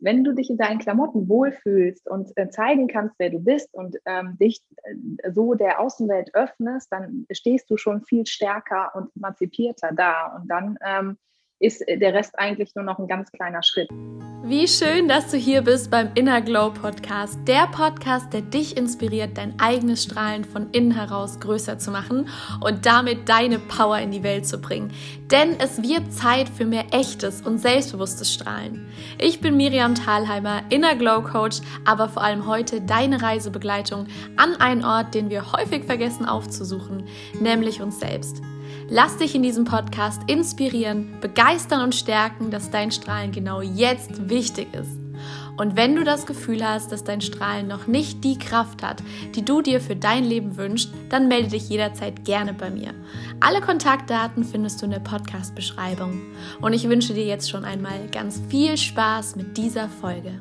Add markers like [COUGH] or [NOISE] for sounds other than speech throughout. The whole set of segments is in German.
wenn du dich in deinen Klamotten wohlfühlst und äh, zeigen kannst, wer du bist und ähm, dich äh, so der Außenwelt öffnest, dann stehst du schon viel stärker und emanzipierter da. Und dann ähm, ist der Rest eigentlich nur noch ein ganz kleiner Schritt. Wie schön, dass du hier bist beim Inner Glow Podcast, der Podcast, der dich inspiriert, dein eigenes Strahlen von innen heraus größer zu machen und damit deine Power in die Welt zu bringen. Denn es wird Zeit für mehr echtes und selbstbewusstes Strahlen. Ich bin Miriam Thalheimer, Inner Glow Coach, aber vor allem heute deine Reisebegleitung an einen Ort, den wir häufig vergessen aufzusuchen, nämlich uns selbst. Lass dich in diesem Podcast inspirieren, begeistern und stärken, dass dein Strahlen genau jetzt wichtig ist. Und wenn du das Gefühl hast, dass dein Strahlen noch nicht die Kraft hat, die du dir für dein Leben wünschst, dann melde dich jederzeit gerne bei mir. Alle Kontaktdaten findest du in der Podcast-Beschreibung. Und ich wünsche dir jetzt schon einmal ganz viel Spaß mit dieser Folge.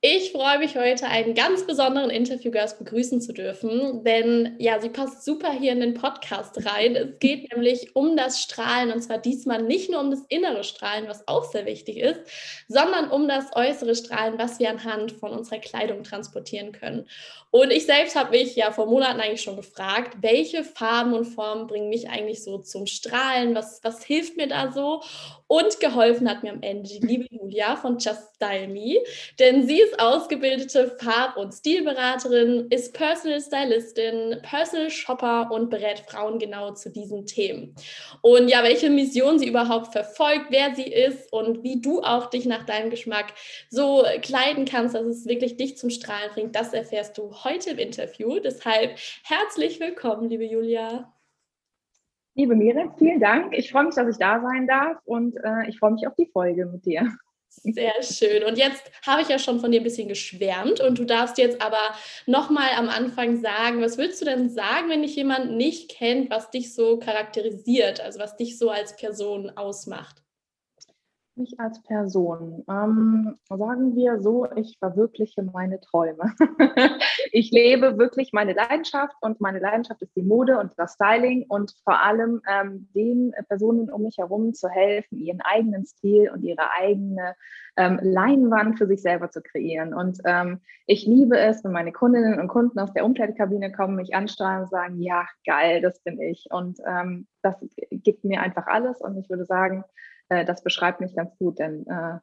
Ich freue mich heute, einen ganz besonderen Interviewgast begrüßen zu dürfen, denn ja, sie passt super hier in den Podcast rein. Es geht nämlich um das Strahlen und zwar diesmal nicht nur um das innere Strahlen, was auch sehr wichtig ist, sondern um das äußere Strahlen, was wir anhand von unserer Kleidung transportieren können. Und ich selbst habe mich ja vor Monaten eigentlich schon gefragt, welche Farben und Formen bringen mich eigentlich so zum Strahlen? Was, was hilft mir da so? Und geholfen hat mir am Ende die liebe Julia von Just Style Me, denn sie ist ausgebildete Farb- und Stilberaterin, ist Personal Stylistin, Personal Shopper und berät Frauen genau zu diesen Themen. Und ja, welche Mission sie überhaupt verfolgt, wer sie ist und wie du auch dich nach deinem Geschmack so kleiden kannst, dass es wirklich dich zum Strahlen bringt, das erfährst du heute im Interview. Deshalb herzlich willkommen, liebe Julia. Liebe Miriam, vielen Dank. Ich freue mich, dass ich da sein darf und äh, ich freue mich auf die Folge mit dir. Sehr schön. Und jetzt habe ich ja schon von dir ein bisschen geschwärmt und du darfst jetzt aber nochmal am Anfang sagen, was würdest du denn sagen, wenn dich jemand nicht kennt, was dich so charakterisiert, also was dich so als Person ausmacht? Mich als Person? Ähm, sagen wir so, ich verwirkliche meine Träume. [LAUGHS] ich lebe wirklich meine Leidenschaft und meine Leidenschaft ist die Mode und das Styling und vor allem ähm, den Personen um mich herum zu helfen, ihren eigenen Stil und ihre eigene ähm, Leinwand für sich selber zu kreieren. Und ähm, ich liebe es, wenn meine Kundinnen und Kunden aus der Umkleidekabine kommen, mich anstrahlen und sagen, ja, geil, das bin ich. Und ähm, das gibt mir einfach alles und ich würde sagen, äh, das beschreibt mich ganz gut, denn äh,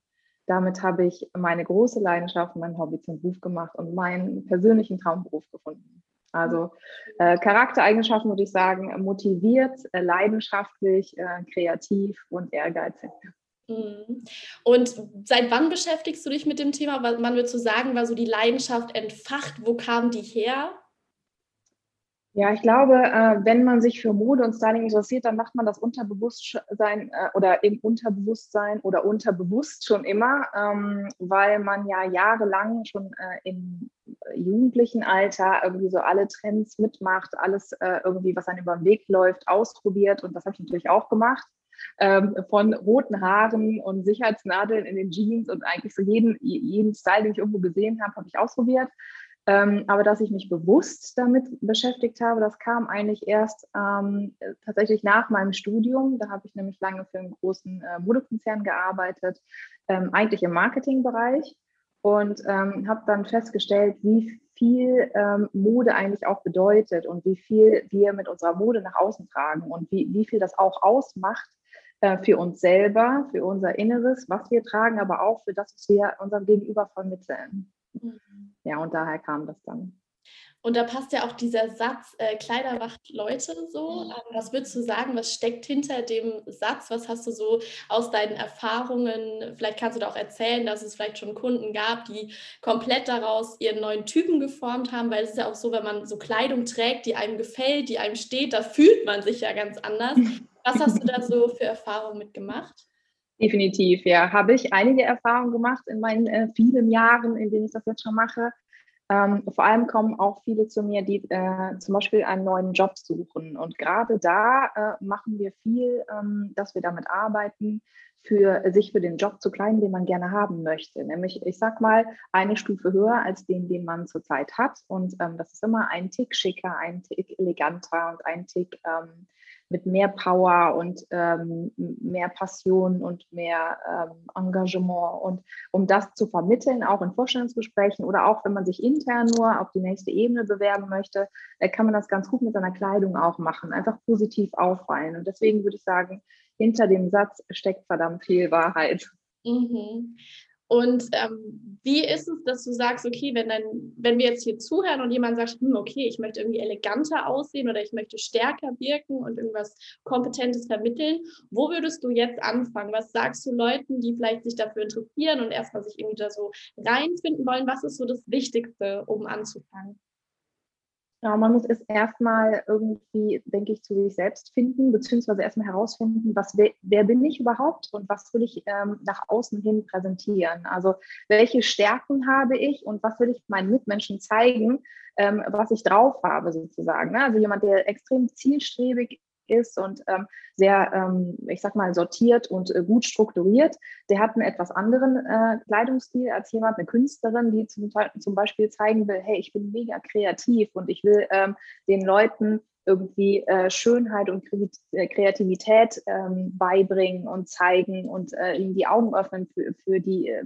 damit habe ich meine große Leidenschaft, mein Hobby zum Beruf gemacht und meinen persönlichen Traumberuf gefunden. Also äh, Charaktereigenschaften würde ich sagen, motiviert, äh, leidenschaftlich, äh, kreativ und ehrgeizig. Mhm. Und seit wann beschäftigst du dich mit dem Thema? Man würde so sagen, war so die Leidenschaft entfacht. Wo kam die her? Ja, ich glaube, äh, wenn man sich für Mode und Styling interessiert, dann macht man das Unterbewusstsein äh, oder im Unterbewusstsein oder unterbewusst schon immer, ähm, weil man ja jahrelang schon äh, im jugendlichen Alter irgendwie so alle Trends mitmacht, alles irgendwie, was einem über den Weg läuft, ausprobiert. Und das habe ich natürlich auch gemacht. Ähm, von roten Haaren und Sicherheitsnadeln in den Jeans und eigentlich so jeden, jeden Style, den ich irgendwo gesehen habe, habe ich ausprobiert. Ähm, aber dass ich mich bewusst damit beschäftigt habe, das kam eigentlich erst ähm, tatsächlich nach meinem Studium. Da habe ich nämlich lange für einen großen äh, Modekonzern gearbeitet, ähm, eigentlich im Marketingbereich und ähm, habe dann festgestellt, wie viel ähm, Mode eigentlich auch bedeutet und wie viel wir mit unserer Mode nach außen tragen und wie, wie viel das auch ausmacht äh, für uns selber, für unser Inneres, was wir tragen, aber auch für das, was wir unserem Gegenüber vermitteln. Mhm ja, und daher kam das dann. Und da passt ja auch dieser Satz, äh, Kleider wacht Leute so. Mhm. Ähm, was würdest du sagen, was steckt hinter dem Satz? Was hast du so aus deinen Erfahrungen? Vielleicht kannst du da auch erzählen, dass es vielleicht schon Kunden gab, die komplett daraus ihren neuen Typen geformt haben, weil es ist ja auch so, wenn man so Kleidung trägt, die einem gefällt, die einem steht, da fühlt man sich ja ganz anders. [LAUGHS] Was hast du da so für Erfahrungen mitgemacht? Definitiv, ja. Habe ich einige Erfahrungen gemacht in meinen äh, vielen Jahren, in denen ich das jetzt schon mache. Ähm, vor allem kommen auch viele zu mir, die äh, zum Beispiel einen neuen Job suchen. Und gerade da äh, machen wir viel, ähm, dass wir damit arbeiten, für sich für den Job zu kleiden, den man gerne haben möchte. Nämlich, ich sag mal, eine Stufe höher als den, den man zurzeit hat. Und ähm, das ist immer ein Tick schicker, ein Tick eleganter und ein Tick ähm, mit mehr Power und ähm, mehr Passion und mehr ähm, Engagement. Und um das zu vermitteln, auch in Vorstellungsgesprächen oder auch wenn man sich intern nur auf die nächste Ebene bewerben möchte, äh, kann man das ganz gut mit seiner Kleidung auch machen, einfach positiv auffallen. Und deswegen würde ich sagen, hinter dem Satz steckt verdammt viel Wahrheit. Mhm. Und ähm, wie ist es, dass du sagst, okay, wenn dann, wenn wir jetzt hier zuhören und jemand sagt, hm, okay, ich möchte irgendwie eleganter aussehen oder ich möchte stärker wirken und irgendwas Kompetentes vermitteln, wo würdest du jetzt anfangen? Was sagst du Leuten, die vielleicht sich dafür interessieren und erstmal sich irgendwie da so reinfinden wollen? Was ist so das Wichtigste, um anzufangen? Ja, man muss es erstmal irgendwie, denke ich, zu sich selbst finden, beziehungsweise erstmal herausfinden, was, wer bin ich überhaupt und was will ich ähm, nach außen hin präsentieren. Also welche Stärken habe ich und was will ich meinen Mitmenschen zeigen, ähm, was ich drauf habe sozusagen. Ne? Also jemand, der extrem zielstrebig ist und ähm, sehr, ähm, ich sag mal, sortiert und äh, gut strukturiert. Der hat einen etwas anderen äh, Kleidungsstil als jemand, eine Künstlerin, die zum, zum Beispiel zeigen will, hey, ich bin mega kreativ und ich will ähm, den Leuten irgendwie äh, Schönheit und äh, Kreativität ähm, beibringen und zeigen und äh, ihnen die Augen öffnen für, für die äh,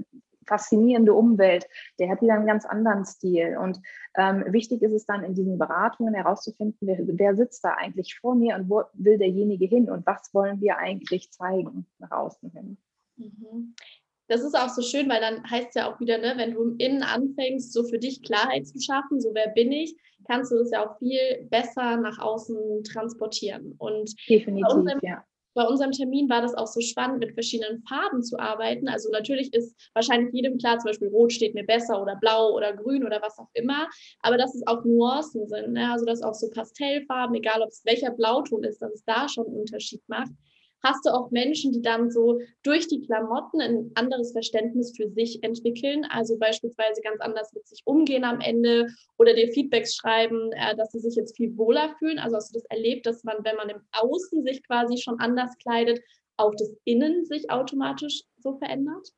faszinierende Umwelt, der hat wieder einen ganz anderen Stil. Und ähm, wichtig ist es dann in diesen Beratungen herauszufinden, wer, wer, sitzt da eigentlich vor mir und wo will derjenige hin und was wollen wir eigentlich zeigen nach außen hin. Mhm. Das ist auch so schön, weil dann heißt es ja auch wieder, ne, wenn du im Innen anfängst, so für dich Klarheit zu schaffen, so wer bin ich, kannst du das ja auch viel besser nach außen transportieren. Und Definitiv, ja bei unserem Termin war das auch so spannend, mit verschiedenen Farben zu arbeiten. Also natürlich ist wahrscheinlich jedem klar, zum Beispiel Rot steht mir besser oder Blau oder Grün oder was auch immer. Aber dass es auch Nuancen sind. Ne? Also dass auch so Pastellfarben, egal ob es welcher Blauton ist, dass es da schon einen Unterschied macht hast du auch Menschen, die dann so durch die Klamotten ein anderes Verständnis für sich entwickeln, also beispielsweise ganz anders mit sich umgehen am Ende oder dir Feedbacks schreiben, äh, dass sie sich jetzt viel wohler fühlen. Also hast du das erlebt, dass man, wenn man im Außen sich quasi schon anders kleidet, auch das Innen sich automatisch so verändert?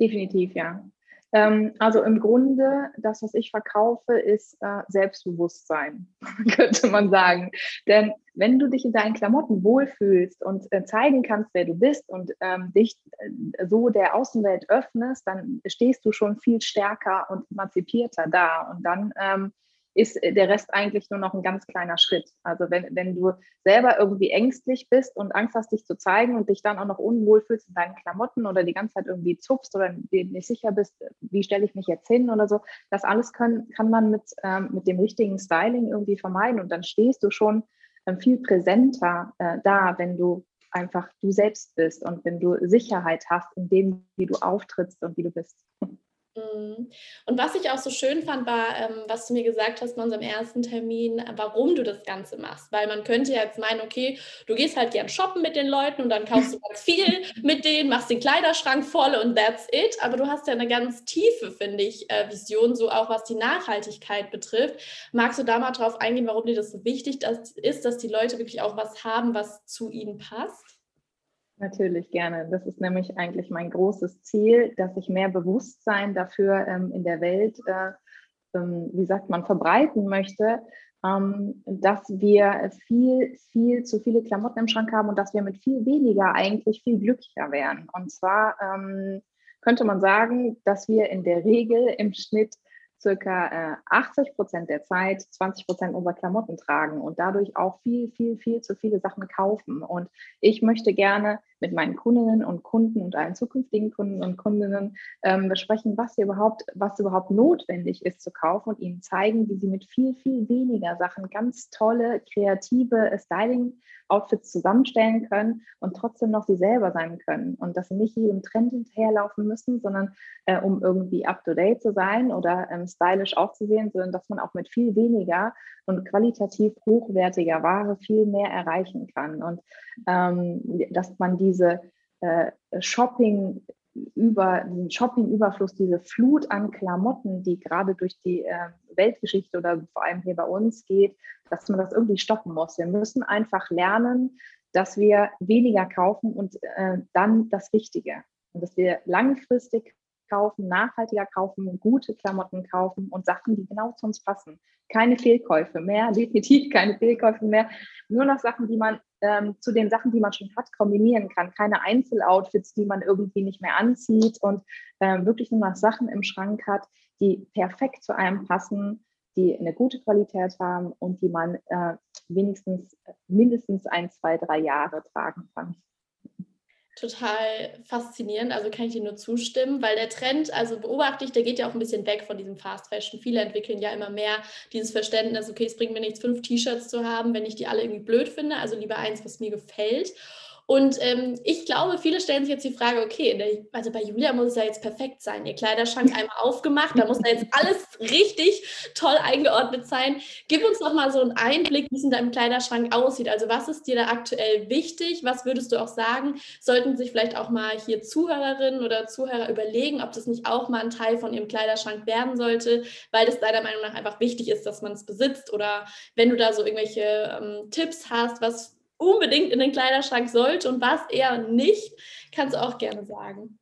Definitiv, ja. Ähm, also im Grunde, das, was ich verkaufe, ist äh, Selbstbewusstsein, [LAUGHS] könnte man sagen. Denn wenn du dich in deinen Klamotten wohlfühlst und äh, zeigen kannst, wer du bist und ähm, dich äh, so der Außenwelt öffnest, dann stehst du schon viel stärker und emanzipierter da. Und dann ähm, ist der Rest eigentlich nur noch ein ganz kleiner Schritt. Also wenn, wenn du selber irgendwie ängstlich bist und Angst hast, dich zu zeigen und dich dann auch noch unwohl fühlst in deinen Klamotten oder die ganze Zeit irgendwie zupfst oder nicht sicher bist, wie stelle ich mich jetzt hin oder so, das alles können, kann man mit, ähm, mit dem richtigen Styling irgendwie vermeiden und dann stehst du schon ähm, viel präsenter äh, da, wenn du einfach du selbst bist und wenn du Sicherheit hast in dem, wie du auftrittst und wie du bist. Mhm. Und was ich auch so schön fand, war, ähm, was du mir gesagt hast bei unserem ersten Termin, warum du das Ganze machst. Weil man könnte ja jetzt meinen, okay, du gehst halt gern shoppen mit den Leuten und dann kaufst du [LAUGHS] ganz viel mit denen, machst den Kleiderschrank voll und that's it. Aber du hast ja eine ganz tiefe, finde ich, äh, Vision, so auch was die Nachhaltigkeit betrifft. Magst du da mal drauf eingehen, warum dir das so wichtig ist, dass die Leute wirklich auch was haben, was zu ihnen passt? Natürlich gerne. Das ist nämlich eigentlich mein großes Ziel, dass ich mehr Bewusstsein dafür ähm, in der Welt, äh, ähm, wie sagt man, verbreiten möchte, ähm, dass wir viel, viel zu viele Klamotten im Schrank haben und dass wir mit viel weniger eigentlich viel glücklicher wären. Und zwar ähm, könnte man sagen, dass wir in der Regel im Schnitt circa äh, 80 Prozent der Zeit 20 Prozent unserer Klamotten tragen und dadurch auch viel, viel, viel zu viele Sachen kaufen. Und ich möchte gerne mit meinen Kundinnen und Kunden und allen zukünftigen Kunden und Kundinnen ähm, besprechen, was überhaupt, was überhaupt notwendig ist zu kaufen und ihnen zeigen, wie sie mit viel, viel weniger Sachen ganz tolle, kreative Styling-Outfits zusammenstellen können und trotzdem noch sie selber sein können. Und dass sie nicht jedem Trend hinterherlaufen müssen, sondern äh, um irgendwie up-to-date zu sein oder ähm, stylisch aufzusehen, sondern dass man auch mit viel weniger und qualitativ hochwertiger Ware viel mehr erreichen kann. Und ähm, dass man diese äh, Shopping über den Shopping-Überfluss, diese Flut an Klamotten, die gerade durch die äh, Weltgeschichte oder vor allem hier bei uns geht, dass man das irgendwie stoppen muss. Wir müssen einfach lernen, dass wir weniger kaufen und äh, dann das Richtige. Und dass wir langfristig kaufen, nachhaltiger kaufen, gute Klamotten kaufen und Sachen, die genau zu uns passen. Keine Fehlkäufe mehr, [LAUGHS] definitiv keine Fehlkäufe mehr. Nur noch Sachen, die man ähm, zu den Sachen, die man schon hat, kombinieren kann. Keine Einzeloutfits, die man irgendwie nicht mehr anzieht und äh, wirklich nur noch Sachen im Schrank hat, die perfekt zu einem passen, die eine gute Qualität haben und die man äh, wenigstens mindestens ein, zwei, drei Jahre tragen kann total faszinierend. Also kann ich dir nur zustimmen, weil der Trend, also beobachte ich, der geht ja auch ein bisschen weg von diesem Fast Fashion. Viele entwickeln ja immer mehr dieses Verständnis, okay, es bringt mir nichts, fünf T-Shirts zu haben, wenn ich die alle irgendwie blöd finde. Also lieber eins, was mir gefällt. Und ähm, ich glaube, viele stellen sich jetzt die Frage, okay, der, also bei Julia muss es ja jetzt perfekt sein. Ihr Kleiderschrank einmal aufgemacht, da muss da jetzt alles richtig toll eingeordnet sein. Gib uns doch mal so einen Einblick, wie es in deinem Kleiderschrank aussieht. Also was ist dir da aktuell wichtig? Was würdest du auch sagen? Sollten sich vielleicht auch mal hier Zuhörerinnen oder Zuhörer überlegen, ob das nicht auch mal ein Teil von ihrem Kleiderschrank werden sollte, weil das deiner Meinung nach einfach wichtig ist, dass man es besitzt? Oder wenn du da so irgendwelche ähm, Tipps hast, was unbedingt in den Kleiderschrank sollte und was eher nicht, kannst du auch gerne sagen.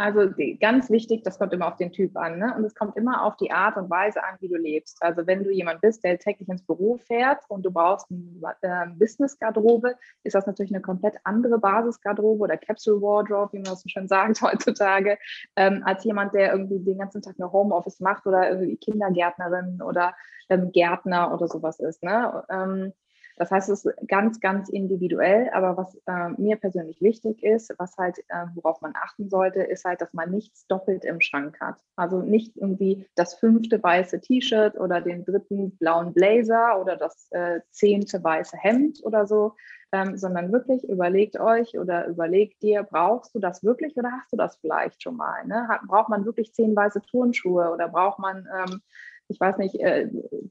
Also ganz wichtig, das kommt immer auf den Typ an. Ne? Und es kommt immer auf die Art und Weise an, wie du lebst. Also wenn du jemand bist, der täglich ins Büro fährt und du brauchst eine äh, Business-Garderobe, ist das natürlich eine komplett andere Basis-Garderobe oder Capsule Wardrobe, wie man das so schön sagt [LAUGHS] heutzutage, ähm, als jemand, der irgendwie den ganzen Tag nur Homeoffice macht oder irgendwie Kindergärtnerin oder ähm, Gärtner oder sowas ist. Ne? Ähm, das heißt, es ist ganz, ganz individuell. Aber was äh, mir persönlich wichtig ist, was halt, äh, worauf man achten sollte, ist halt, dass man nichts doppelt im Schrank hat. Also nicht irgendwie das fünfte weiße T-Shirt oder den dritten blauen Blazer oder das äh, zehnte weiße Hemd oder so, ähm, sondern wirklich überlegt euch oder überlegt dir, brauchst du das wirklich oder hast du das vielleicht schon mal? Ne? Hat, braucht man wirklich zehn weiße Turnschuhe oder braucht man ähm, ich weiß nicht, äh,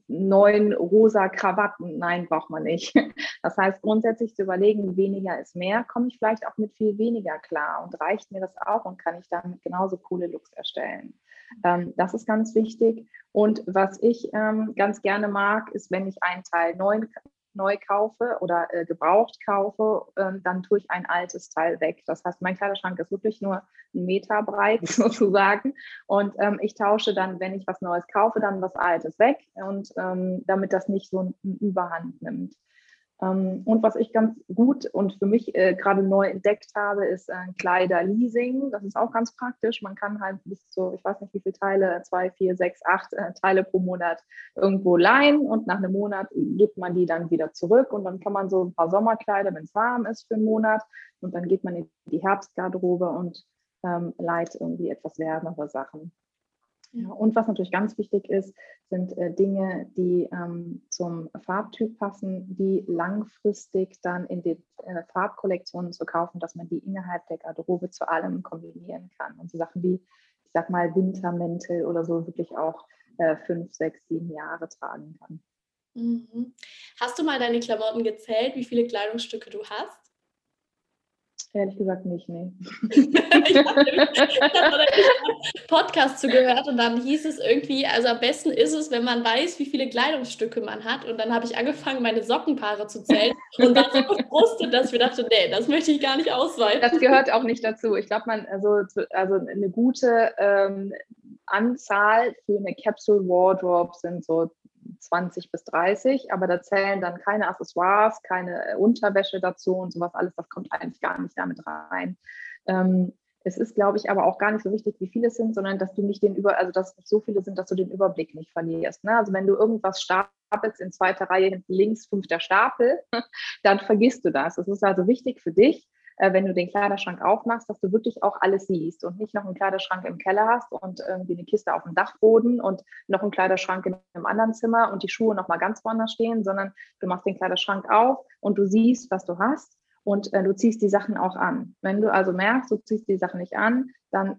neun rosa Krawatten. Nein, braucht man nicht. [LAUGHS] Das heißt, grundsätzlich zu überlegen, weniger ist mehr, komme ich vielleicht auch mit viel weniger klar und reicht mir das auch und kann ich damit genauso coole Looks erstellen. Ähm, das ist ganz wichtig. Und was ich ähm, ganz gerne mag, ist, wenn ich einen Teil neu, neu kaufe oder äh, gebraucht kaufe, äh, dann tue ich ein altes Teil weg. Das heißt, mein Kleiderschrank ist wirklich nur einen Meter breit [LAUGHS] sozusagen. Und ähm, ich tausche dann, wenn ich was Neues kaufe, dann was Altes weg und ähm, damit das nicht so ein Überhand nimmt. Ähm, und was ich ganz gut und für mich äh, gerade neu entdeckt habe, ist äh, Kleiderleasing. Das ist auch ganz praktisch. Man kann halt bis zu, ich weiß nicht wie viele Teile, zwei, vier, sechs, acht äh, Teile pro Monat irgendwo leihen und nach einem Monat gibt man die dann wieder zurück und dann kann man so ein paar Sommerkleider, wenn es warm ist, für einen Monat und dann geht man in die Herbstgarderobe und ähm, leiht irgendwie etwas wärmere Sachen. Ja, und was natürlich ganz wichtig ist, sind äh, Dinge, die ähm, zum Farbtyp passen, die langfristig dann in die äh, Farbkollektionen zu kaufen, dass man die innerhalb der Garderobe zu allem kombinieren kann. Und so Sachen wie, ich sag mal, Wintermäntel oder so wirklich auch äh, fünf, sechs, sieben Jahre tragen kann. Mhm. Hast du mal deine Klamotten gezählt, wie viele Kleidungsstücke du hast? Ehrlich gesagt nicht, nee. [LAUGHS] ich habe einen Podcast zugehört und dann hieß es irgendwie, also am besten ist es, wenn man weiß, wie viele Kleidungsstücke man hat. Und dann habe ich angefangen, meine Sockenpaare zu zählen und war so gefrustet, dass ich dachte, nee, das möchte ich gar nicht ausweiten. Das gehört auch nicht dazu. Ich glaube, man, also, also eine gute ähm, Anzahl für eine Capsule Wardrobe sind so 20 bis 30, aber da zählen dann keine Accessoires, keine äh, Unterwäsche dazu und sowas alles, das kommt eigentlich gar nicht damit rein. Ähm, es ist, glaube ich, aber auch gar nicht so wichtig, wie viele es sind, sondern dass du nicht den Über, also dass es nicht so viele sind, dass du den Überblick nicht verlierst. Ne? Also wenn du irgendwas stapelst in zweiter Reihe hinten links, fünfter Stapel, [LAUGHS] dann vergisst du das. Es ist also wichtig für dich, äh, wenn du den Kleiderschrank aufmachst, dass du wirklich auch alles siehst und nicht noch einen Kleiderschrank im Keller hast und irgendwie eine Kiste auf dem Dachboden und noch einen Kleiderschrank in einem anderen Zimmer und die Schuhe noch mal ganz woanders stehen, sondern du machst den Kleiderschrank auf und du siehst, was du hast und äh, du ziehst die Sachen auch an. Wenn du also merkst, du ziehst die Sachen nicht an, dann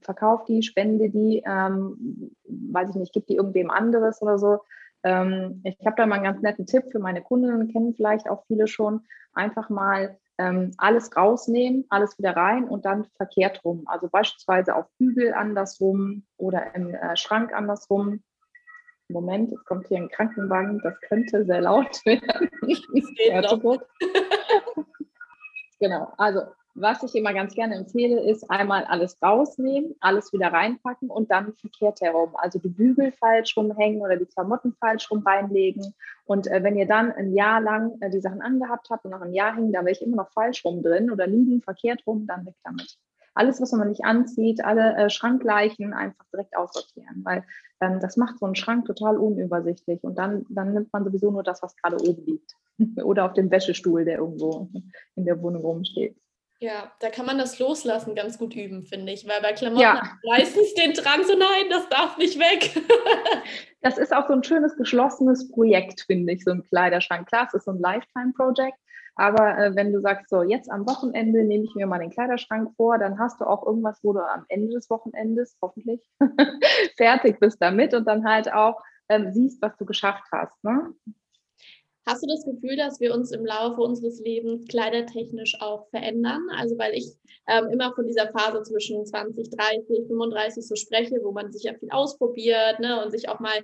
verkauf die, spende die, ähm, weiß ich nicht, gib die irgendwem anderes oder so. Ähm, ich habe da mal einen ganz netten Tipp für meine Kundinnen, kennen vielleicht auch viele schon. Einfach mal ähm, alles rausnehmen, alles wieder rein und dann verkehrt rum. Also beispielsweise auf Bügel andersrum oder im äh, Schrank andersrum. Moment, jetzt kommt hier ein Krankenwagen, das könnte sehr laut [LAUGHS] werden. genau, also was ich immer ganz gerne empfehle, ist einmal alles rausnehmen, alles wieder reinpacken und dann verkehrt herum. Also die Bügel falsch rumhängen oder die Klamotten falsch rum reinlegen. Und äh, wenn ihr dann ein Jahr lang äh, die Sachen angehabt habt und nach einem Jahr hängen da welche immer noch falsch rum drin oder liegen verkehrt rum, dann weg damit. Alles, was man nicht anzieht, alle äh, Schrankleichen einfach direkt aussortieren, weil ähm, das macht so einen Schrank total unübersichtlich und dann, dann nimmt man sowieso nur das, was gerade oben liegt [LAUGHS] oder auf dem Wäschestuhl, der irgendwo in der Wohnung rumsteht. Ja, da kann man das Loslassen ganz gut üben, finde ich, weil bei Klamotten ja. meistens den Drang so, nein, das darf nicht weg. [LAUGHS] das ist auch so ein schönes geschlossenes Projekt, finde ich, so ein Kleiderschrank. Klar, es ist so ein Lifetime-Project, aber äh, wenn du sagst, so jetzt am Wochenende nehme ich mir mal den Kleiderschrank vor, dann hast du auch irgendwas, wo du am Ende des Wochenendes hoffentlich [LAUGHS] fertig bist damit und dann halt auch ähm, siehst, was du geschafft hast. Ne? Hast du das Gefühl, dass wir uns im Laufe unseres Lebens kleidertechnisch auch verändern? Also weil ich ähm, immer von dieser Phase zwischen 20, 30, 35 so spreche, wo man sich ja viel ausprobiert ne, und sich auch mal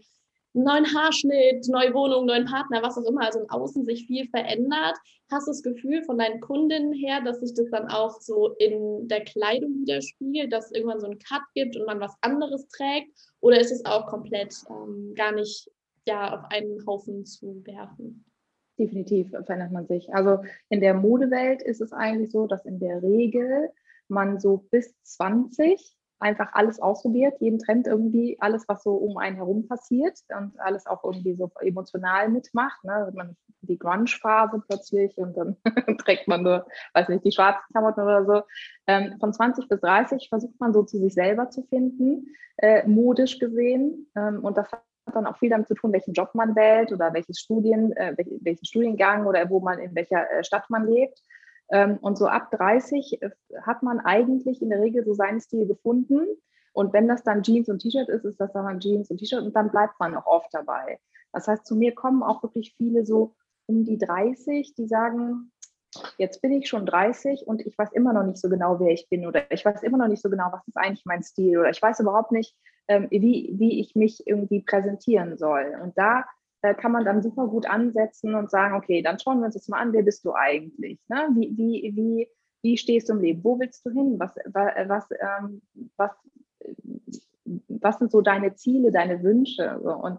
einen neuen Haarschnitt, neue Wohnung, neuen Partner, was auch immer, also im Außen sich viel verändert. Hast du das Gefühl von deinen Kundinnen her, dass sich das dann auch so in der Kleidung widerspiegelt, dass es irgendwann so einen Cut gibt und man was anderes trägt? Oder ist es auch komplett ähm, gar nicht ja, auf einen Haufen zu werfen? Definitiv verändert man sich. Also in der Modewelt ist es eigentlich so, dass in der Regel man so bis 20 einfach alles ausprobiert, jeden Trend irgendwie, alles, was so um einen herum passiert und alles auch irgendwie so emotional mitmacht. Ne? Man die Grunge-Phase plötzlich und dann [LAUGHS] trägt man nur, weiß nicht, die schwarzen Klamotten oder so. Ähm, von 20 bis 30 versucht man so zu sich selber zu finden, äh, modisch gesehen. Ähm, und das dann auch viel damit zu tun, welchen Job man wählt oder welches Studien, äh, welchen Studiengang oder wo man in welcher äh, Stadt man lebt. Ähm, und so ab 30 äh, hat man eigentlich in der Regel so seinen Stil gefunden. Und wenn das dann Jeans und T-Shirt ist, ist das dann Jeans und T-Shirt und dann bleibt man auch oft dabei. Das heißt, zu mir kommen auch wirklich viele so um die 30, die sagen, jetzt bin ich schon 30 und ich weiß immer noch nicht so genau, wer ich bin oder ich weiß immer noch nicht so genau, was ist eigentlich mein Stil oder ich weiß überhaupt nicht, ähm, wie, wie ich mich irgendwie präsentieren soll. Und da kann man dann super gut ansetzen und sagen, okay, dann schauen wir uns jetzt mal an, wer bist du eigentlich? Ne? Wie, wie, wie, wie stehst du im Leben? Wo willst du hin? Was, was, ähm, was, was sind so deine Ziele, deine Wünsche? Und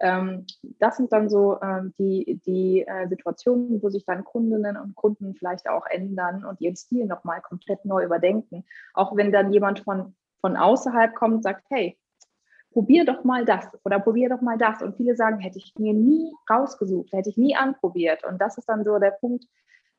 ähm, das sind dann so ähm, die, die äh, Situationen, wo sich dann Kundinnen und Kunden vielleicht auch ändern und ihren Stil nochmal komplett neu überdenken. Auch wenn dann jemand von, von außerhalb kommt und sagt, hey, probier doch mal das oder probier doch mal das. Und viele sagen, hätte ich mir nie rausgesucht, hätte ich nie anprobiert. Und das ist dann so der Punkt,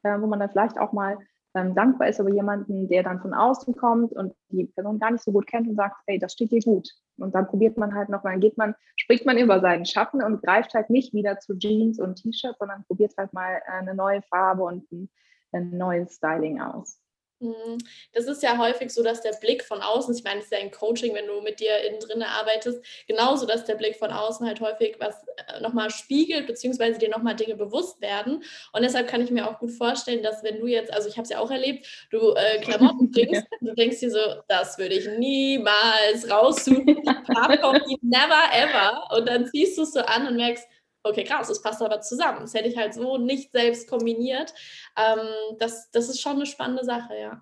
äh, wo man dann vielleicht auch mal ähm, dankbar ist über jemanden, der dann von außen kommt und die Person gar nicht so gut kennt und sagt, hey, das steht dir gut. Und dann probiert man halt nochmal, geht man, spricht man über seinen Schatten und greift halt nicht wieder zu Jeans und T-Shirts, sondern probiert halt mal äh, eine neue Farbe und ein, ein neues Styling aus. Mhm. Das ist ja häufig so, dass der Blick von außen, ich meine, es ist ja ein Coaching, wenn du mit dir innen drin arbeitest, genauso, dass der Blick von außen halt häufig was äh, nochmal spiegelt, beziehungsweise dir nochmal Dinge bewusst werden. Und deshalb kann ich mir auch gut vorstellen, dass wenn du jetzt, also ich habe es ja auch erlebt, du äh, [LAUGHS] Klamotten bringst, du denkst dir so, das würde ich niemals raussuchen, never ever. Und dann ziehst du es so an und merkst, okay, krass, das passt aber zusammen. Das hätte ich halt so nicht selbst kombiniert. Ähm, das, das ist schon eine spannende Sache, ja.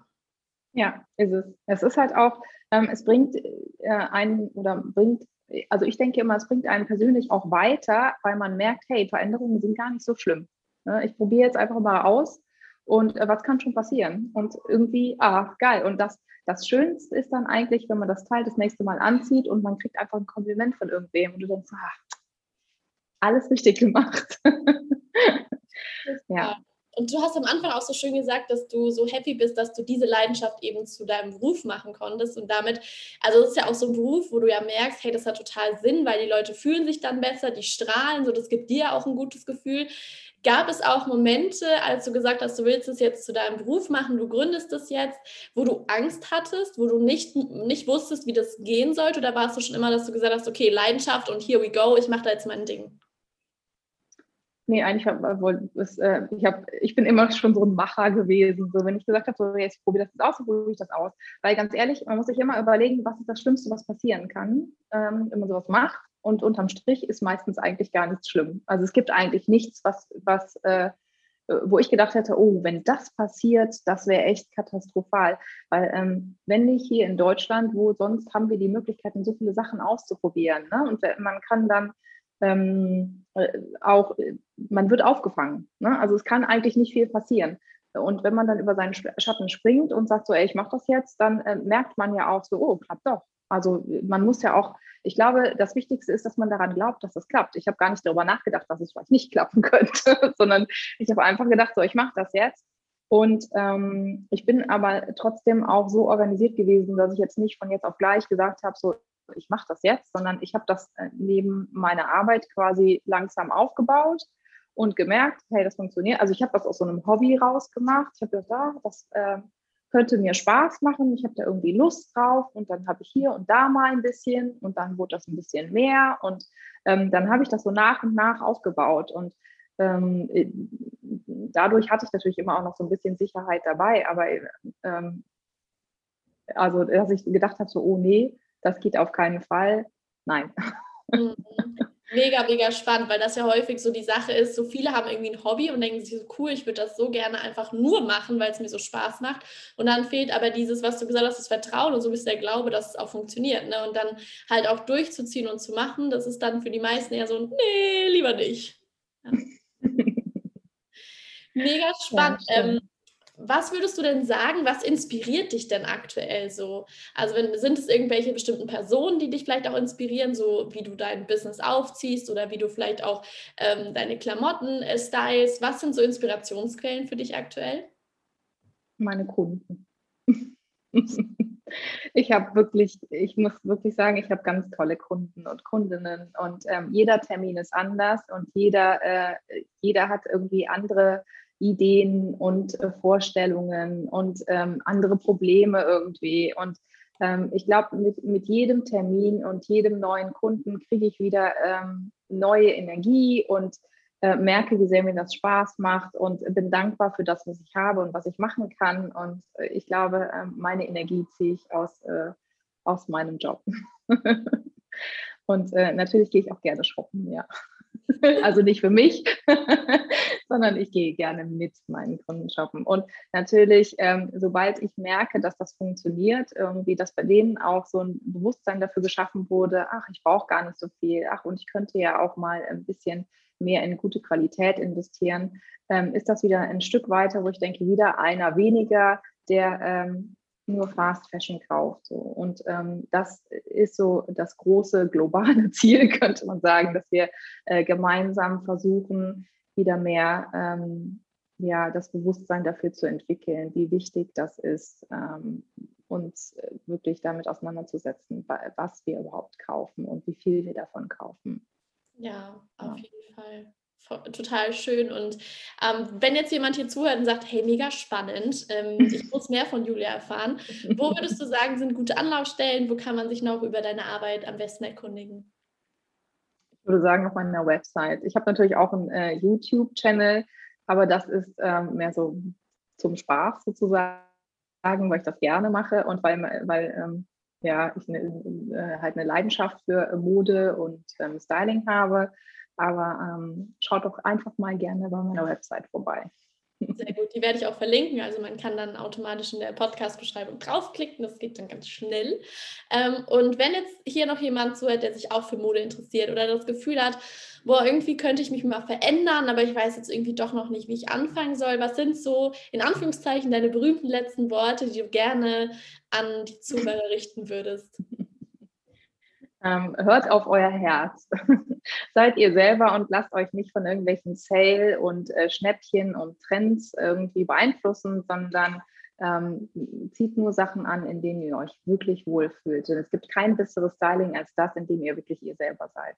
Ja, ist es. Es ist halt auch, ähm, es bringt äh, einen oder bringt, also ich denke immer, es bringt einen persönlich auch weiter, weil man merkt, hey, Veränderungen sind gar nicht so schlimm. Ne? Ich probiere jetzt einfach mal aus und äh, was kann schon passieren? Und irgendwie, ah, geil. Und das, das Schönste ist dann eigentlich, wenn man das Teil das nächste Mal anzieht und man kriegt einfach ein Kompliment von irgendwem und du denkst, ah, alles richtig gemacht. [LAUGHS] ja. Und du hast am Anfang auch so schön gesagt, dass du so happy bist, dass du diese Leidenschaft eben zu deinem Beruf machen konntest. Und damit, also es ist ja auch so ein Beruf, wo du ja merkst, hey, das hat total Sinn, weil die Leute fühlen sich dann besser, die strahlen, so das gibt dir auch ein gutes Gefühl. Gab es auch Momente, als du gesagt hast, du willst es jetzt zu deinem Beruf machen, du gründest es jetzt, wo du Angst hattest, wo du nicht, nicht wusstest, wie das gehen sollte? Oder warst du schon immer, dass du gesagt hast, okay, Leidenschaft und here we go, ich mache da jetzt mein Ding? Nee, eigentlich hab, äh, ich, hab, ich bin immer schon so ein Macher gewesen. So, wenn ich gesagt habe, so, jetzt probiere das jetzt aus, probiere ich das aus. Weil ganz ehrlich, man muss sich immer überlegen, was ist das Schlimmste, was passieren kann, ähm, wenn man sowas macht. Und unterm Strich ist meistens eigentlich gar nichts schlimm. Also es gibt eigentlich nichts, was, was, äh, äh, wo ich gedacht hätte, oh, wenn das passiert, das wäre echt katastrophal. Weil ähm, wenn nicht hier in Deutschland, wo sonst haben wir die Möglichkeiten, so viele Sachen auszuprobieren. Ne? Und man kann dann ähm, äh, auch, man wird aufgefangen. Ne? Also es kann eigentlich nicht viel passieren. Und wenn man dann über seinen Schatten springt und sagt so, ey, ich mache das jetzt, dann äh, merkt man ja auch so, oh, klappt doch. Also man muss ja auch, ich glaube, das Wichtigste ist, dass man daran glaubt, dass das klappt. Ich habe gar nicht darüber nachgedacht, dass es vielleicht nicht klappen [LAUGHS] könnte, sondern ich habe einfach gedacht, so, ich mache das jetzt. Und ähm, ich bin aber trotzdem auch so organisiert gewesen, dass ich jetzt nicht von jetzt auf gleich gesagt habe, so, ich mache das jetzt, sondern ich habe das äh, neben meiner Arbeit quasi langsam aufgebaut und gemerkt, hey, das funktioniert. Also ich habe das aus so einem Hobby rausgemacht. Ich habe gedacht, ah, das äh, könnte mir Spaß machen. Ich habe da irgendwie Lust drauf und dann habe ich hier und da mal ein bisschen und dann wurde das ein bisschen mehr und ähm, dann habe ich das so nach und nach aufgebaut und ähm, äh, dadurch hatte ich natürlich immer auch noch so ein bisschen Sicherheit dabei, aber ähm, also dass ich gedacht habe, so, oh nee, das geht auf keinen Fall. Nein. Mhm. Mega, mega spannend, weil das ja häufig so die Sache ist, so viele haben irgendwie ein Hobby und denken sich so, cool, ich würde das so gerne einfach nur machen, weil es mir so Spaß macht. Und dann fehlt aber dieses, was du gesagt hast, das Vertrauen und so ist der Glaube, dass es auch funktioniert. Ne? Und dann halt auch durchzuziehen und zu machen, das ist dann für die meisten eher so, nee, lieber nicht. Ja. [LAUGHS] mega spannend. Ja, ähm, was würdest du denn sagen, was inspiriert dich denn aktuell so? Also wenn, sind es irgendwelche bestimmten Personen, die dich vielleicht auch inspirieren, so wie du dein Business aufziehst oder wie du vielleicht auch ähm, deine Klamotten äh, stylst? Was sind so Inspirationsquellen für dich aktuell? Meine Kunden. [LAUGHS] ich habe wirklich, ich muss wirklich sagen, ich habe ganz tolle Kunden und Kundinnen und ähm, jeder Termin ist anders und jeder, äh, jeder hat irgendwie andere Ideen und äh, Vorstellungen und ähm, andere Probleme irgendwie. Und ähm, ich glaube, mit, mit jedem Termin und jedem neuen Kunden kriege ich wieder ähm, neue Energie und äh, merke, wie sehr mir das Spaß macht und bin dankbar für das, was ich habe und was ich machen kann. Und äh, ich glaube, äh, meine Energie ziehe ich aus, äh, aus meinem Job. [LAUGHS] und äh, natürlich gehe ich auch gerne shoppen, ja. [LAUGHS] also nicht für mich, [LAUGHS] sondern ich gehe gerne mit meinen Kunden shoppen. Und natürlich, ähm, sobald ich merke, dass das funktioniert, irgendwie, dass bei denen auch so ein Bewusstsein dafür geschaffen wurde, ach, ich brauche gar nicht so viel, ach, und ich könnte ja auch mal ein bisschen mehr in gute Qualität investieren, ähm, ist das wieder ein Stück weiter, wo ich denke, wieder einer weniger, der ähm, nur Fast Fashion kauft. So. Und ähm, das ist so das große globale [LAUGHS] Ziel, könnte man sagen, dass wir äh, gemeinsam versuchen, wieder mehr ähm, ja, das Bewusstsein dafür zu entwickeln, wie wichtig das ist, ähm, uns äh, wirklich damit auseinanderzusetzen, was wir überhaupt kaufen und wie viel wir davon kaufen. Ja, auf ja. jeden Fall total schön. Und ähm, wenn jetzt jemand hier zuhört und sagt, hey, mega spannend, ähm, [LAUGHS] ich muss mehr von Julia erfahren, wo würdest du sagen, sind gute Anlaufstellen? Wo kann man sich noch über deine Arbeit am besten erkundigen? Würde sagen, auf meiner Website. Ich habe natürlich auch einen äh, YouTube-Channel, aber das ist ähm, mehr so zum Spaß sozusagen, weil ich das gerne mache und weil, weil ähm, ja, ich ne, äh, halt eine Leidenschaft für Mode und ähm, Styling habe. Aber ähm, schaut doch einfach mal gerne bei meiner Website vorbei. Sehr gut, die werde ich auch verlinken. Also man kann dann automatisch in der Podcast-Beschreibung draufklicken, das geht dann ganz schnell. Ähm, und wenn jetzt hier noch jemand zuhört, der sich auch für Mode interessiert oder das Gefühl hat, boah, irgendwie könnte ich mich mal verändern, aber ich weiß jetzt irgendwie doch noch nicht, wie ich anfangen soll. Was sind so in Anführungszeichen deine berühmten letzten Worte, die du gerne an die Zuhörer richten würdest? [LAUGHS] Ähm, hört auf euer Herz. [LAUGHS] Seid ihr selber und lasst euch nicht von irgendwelchen Sale und äh, Schnäppchen und Trends irgendwie beeinflussen, sondern ähm, zieht nur Sachen an, in denen ihr euch wirklich wohlfühlt. Denn es gibt kein besseres Styling als das, in dem ihr wirklich ihr selber seid.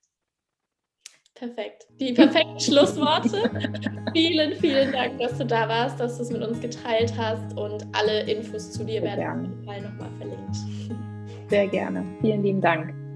Perfekt. Die perfekten Schlussworte. vielen, vielen Dank, dass du da warst, dass du es mit uns geteilt hast und alle Infos zu dir Sehr werden auf jeden Fall nochmal verlinkt. Sehr gerne. Vielen lieben Dank.